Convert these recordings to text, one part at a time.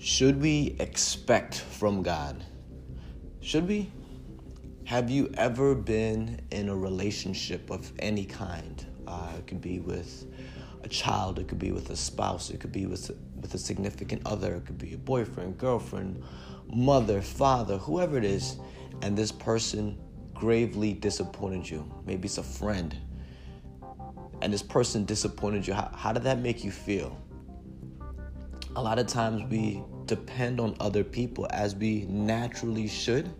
Should we expect from God? Should we? Have you ever been in a relationship of any kind? Uh, it could be with a child, it could be with a spouse, it could be with, with a significant other, it could be a boyfriend, girlfriend, mother, father, whoever it is, and this person gravely disappointed you. Maybe it's a friend, and this person disappointed you. How, how did that make you feel? A lot of times we depend on other people as we naturally should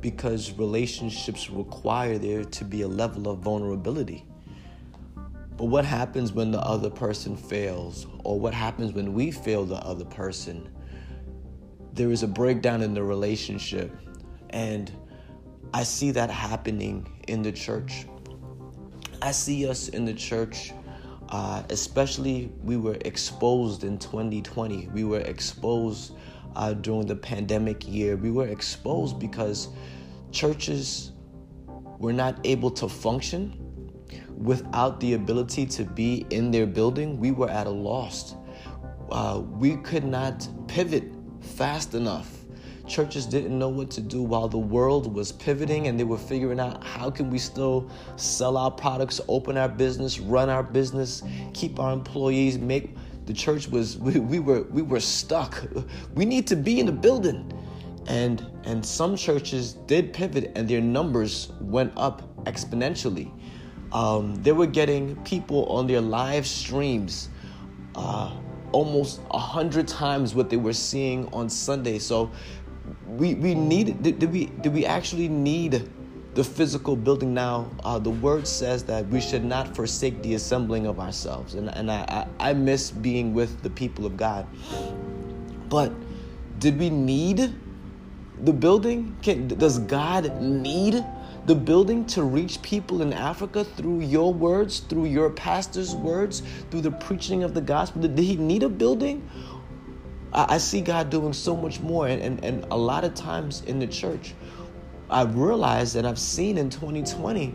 because relationships require there to be a level of vulnerability. But what happens when the other person fails, or what happens when we fail the other person? There is a breakdown in the relationship, and I see that happening in the church. I see us in the church uh, especially we were exposed in 2020 we were exposed uh, during the pandemic year. We were exposed because churches were not able to function without the ability to be in their building. We were at a loss. Uh, we could not pivot fast enough churches didn't know what to do while the world was pivoting and they were figuring out how can we still sell our products open our business run our business keep our employees make the church was we, we were we were stuck. We need to be in the building. And and some churches did pivot and their numbers went up exponentially. Um, they were getting people on their live streams uh, almost a hundred times what they were seeing on Sunday. So we we need did, did we did we actually need the physical building now? Uh, the word says that we should not forsake the assembling of ourselves. And, and I, I, I miss being with the people of god. But did we need the building? Can, does god need the building to reach people in africa through your words through your pastor's words through the preaching of the gospel? Did he need a building I, see God doing so much more. And, and, and a lot of times in the church, I've realized and I've seen in 2020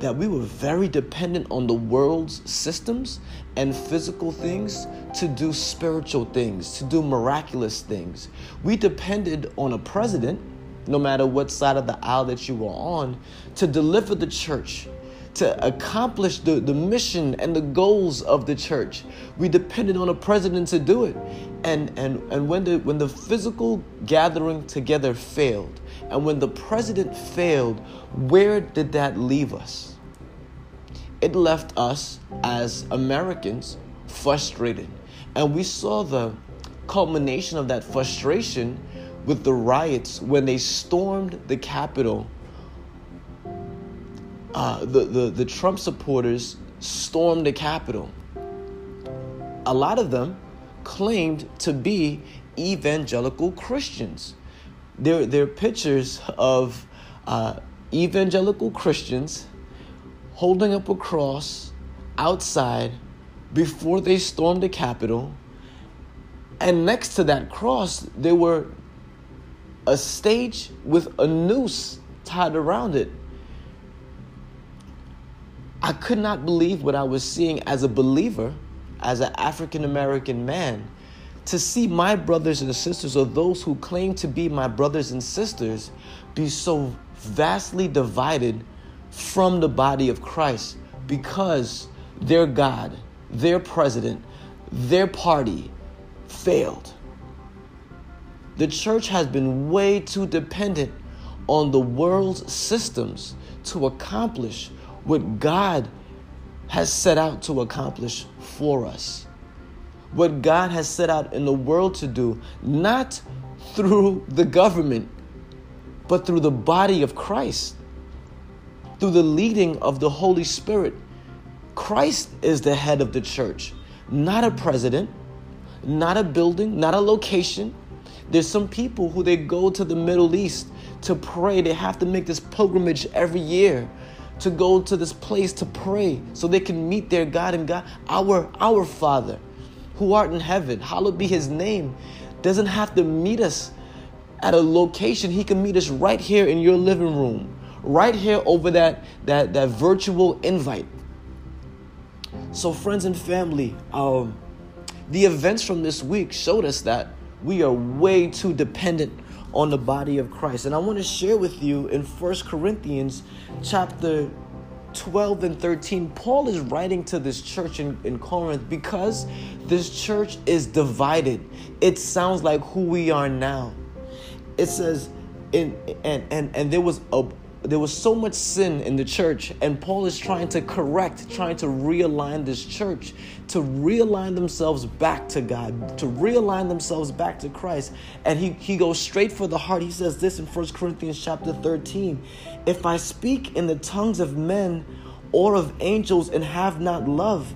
that we were very dependent on the world's systems and physical things to do spiritual things, to do miraculous things. We depended on a president, no matter what side of the aisle that you were on, to deliver the church, to accomplish the, the mission and the goals of the church. We depended on a president to do it. And, and, and when, the, when the physical gathering together failed, and when the president failed, where did that leave us? It left us as Americans frustrated. And we saw the culmination of that frustration with the riots when they stormed the Capitol uh, the, the, the Trump supporters stormed the Capitol. A lot of them claimed to be evangelical Christians. They're, they're pictures of uh, evangelical Christians holding up a cross outside before they stormed the Capitol. And next to that cross, there were a stage with a noose tied around it. I could not believe what I was seeing as a believer, as an African American man. To see my brothers and sisters, or those who claim to be my brothers and sisters, be so vastly divided from the body of Christ because their God, their president, their party failed. The church has been way too dependent on the world's systems to accomplish what God has set out to accomplish for us. What God has set out in the world to do, not through the government, but through the body of Christ, through the leading of the Holy Spirit. Christ is the head of the church, not a president, not a building, not a location. There's some people who they go to the Middle East to pray. They have to make this pilgrimage every year to go to this place to pray so they can meet their God and God, our our Father, who art in heaven, hallowed be his name, doesn't have to meet us at a location. He can meet us right here in your living room, right here over that that, that virtual invite. So, friends and family, um, the events from this week showed us that We are way too dependent on the body of Christ. And I want to share with you in First Corinthians chapter 12 and 13, Paul is writing to this church in, in Corinth because this church is divided. It sounds like who we are now. It says, in, and, and, and there was a there was so much sin in the church, and Paul is trying to correct, trying to realign this church, to realign themselves back to God, to realign themselves back to Christ. And he, he goes straight for the heart. He says this in 1 Corinthians chapter 13 If I speak in the tongues of men or of angels and have not love,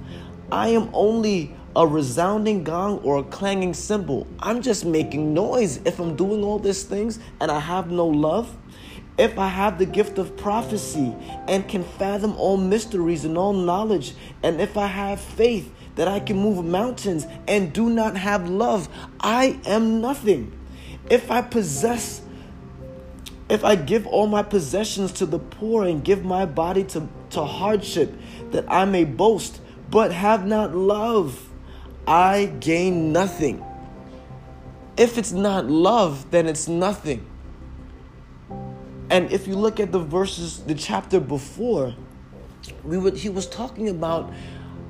I am only a resounding gong or a clanging cymbal. I'm just making noise if I'm doing all these things and I have no love. If I have the gift of prophecy and can fathom all mysteries and all knowledge, and if I have faith that I can move mountains and do not have love, I am nothing. If I possess, if I give all my possessions to the poor and give my body to, to hardship that I may boast, but have not love, I gain nothing. If it's not love, then it's nothing. And if you look at the verses, the chapter before, we would, he was talking about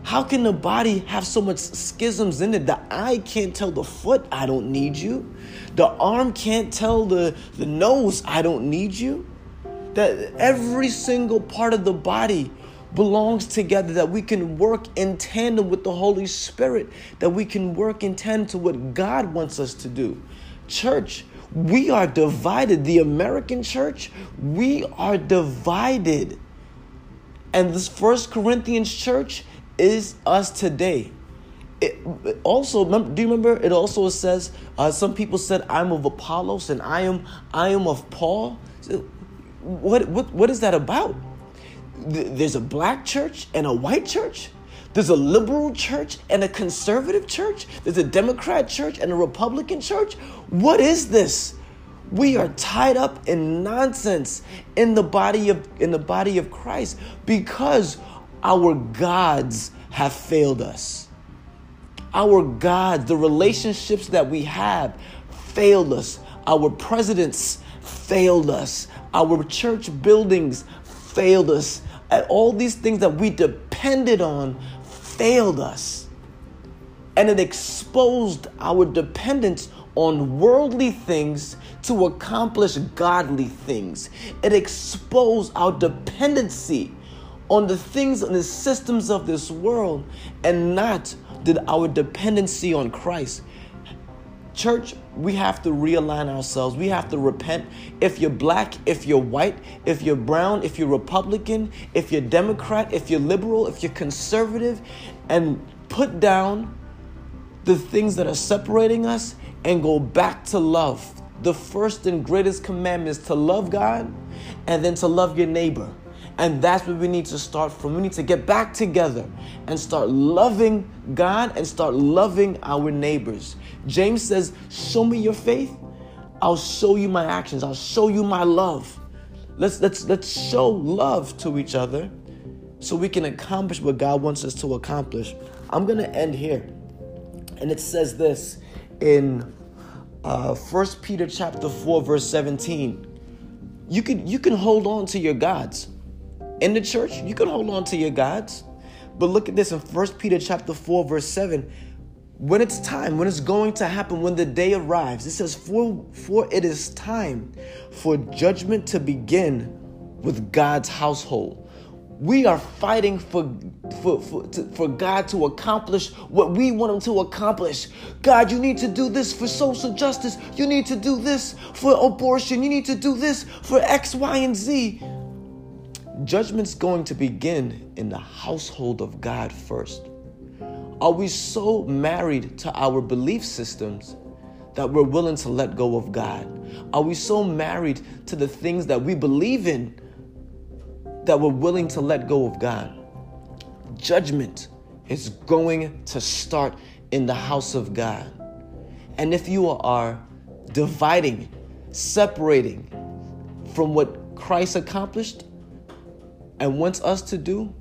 how can the body have so much schisms in it? The eye can't tell the foot, I don't need you. The arm can't tell the, the nose, I don't need you. That every single part of the body belongs together, that we can work in tandem with the Holy Spirit, that we can work in tandem to what God wants us to do. Church, we are divided. The American church, we are divided. And this First Corinthians church is us today. It also, do you remember? It also says uh, some people said, "I'm of Apollos and I am I am of Paul." What what what is that about? There's a black church and a white church. There's a liberal church and a conservative church. There's a Democrat church and a Republican church. What is this? We are tied up in nonsense in the body of in the body of Christ because our gods have failed us. Our gods, the relationships that we have failed us. Our presidents failed us. Our church buildings failed us. And all these things that we depended on failed us. And it exposed our dependence on worldly things to accomplish godly things. It exposed our dependency on the things and the systems of this world and not did our dependency on Christ. Church, we have to realign ourselves. We have to repent. If you're black, if you're white, if you're brown, if you're Republican, if you're Democrat, if you're liberal, if you're conservative, and put down the things that are separating us and go back to love. The first and greatest commandment is to love God and then to love your neighbor. And that's where we need to start from. We need to get back together and start loving God and start loving our neighbors. James says, Show me your faith, I'll show you my actions, I'll show you my love. Let's, let's, let's show love to each other so we can accomplish what God wants us to accomplish. I'm going to end here. And it says this in uh, 1 Peter chapter 4, verse 17. You can, you can hold on to your gods. In the church, you can hold on to your gods. But look at this in 1 Peter chapter 4, verse 7. When it's time, when it's going to happen, when the day arrives, it says, For, for it is time for judgment to begin with God's household. We are fighting for, for, for, to, for God to accomplish what we want Him to accomplish. God, you need to do this for social justice. You need to do this for abortion. You need to do this for X, Y, and Z. Judgment's going to begin in the household of God first. Are we so married to our belief systems that we're willing to let go of God? Are we so married to the things that we believe in that we're willing to let go of God. Judgment is going to start in the house of God. And if you are dividing, separating from what Christ accomplished and wants us to do,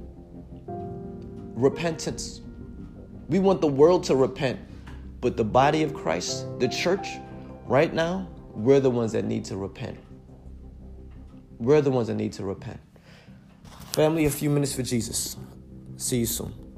repentance. We want the world to repent. But the body of Christ, the church, right now, we're the ones that need to repent. We're the ones that need to repent. Family, a few minutes for Jesus. See you soon.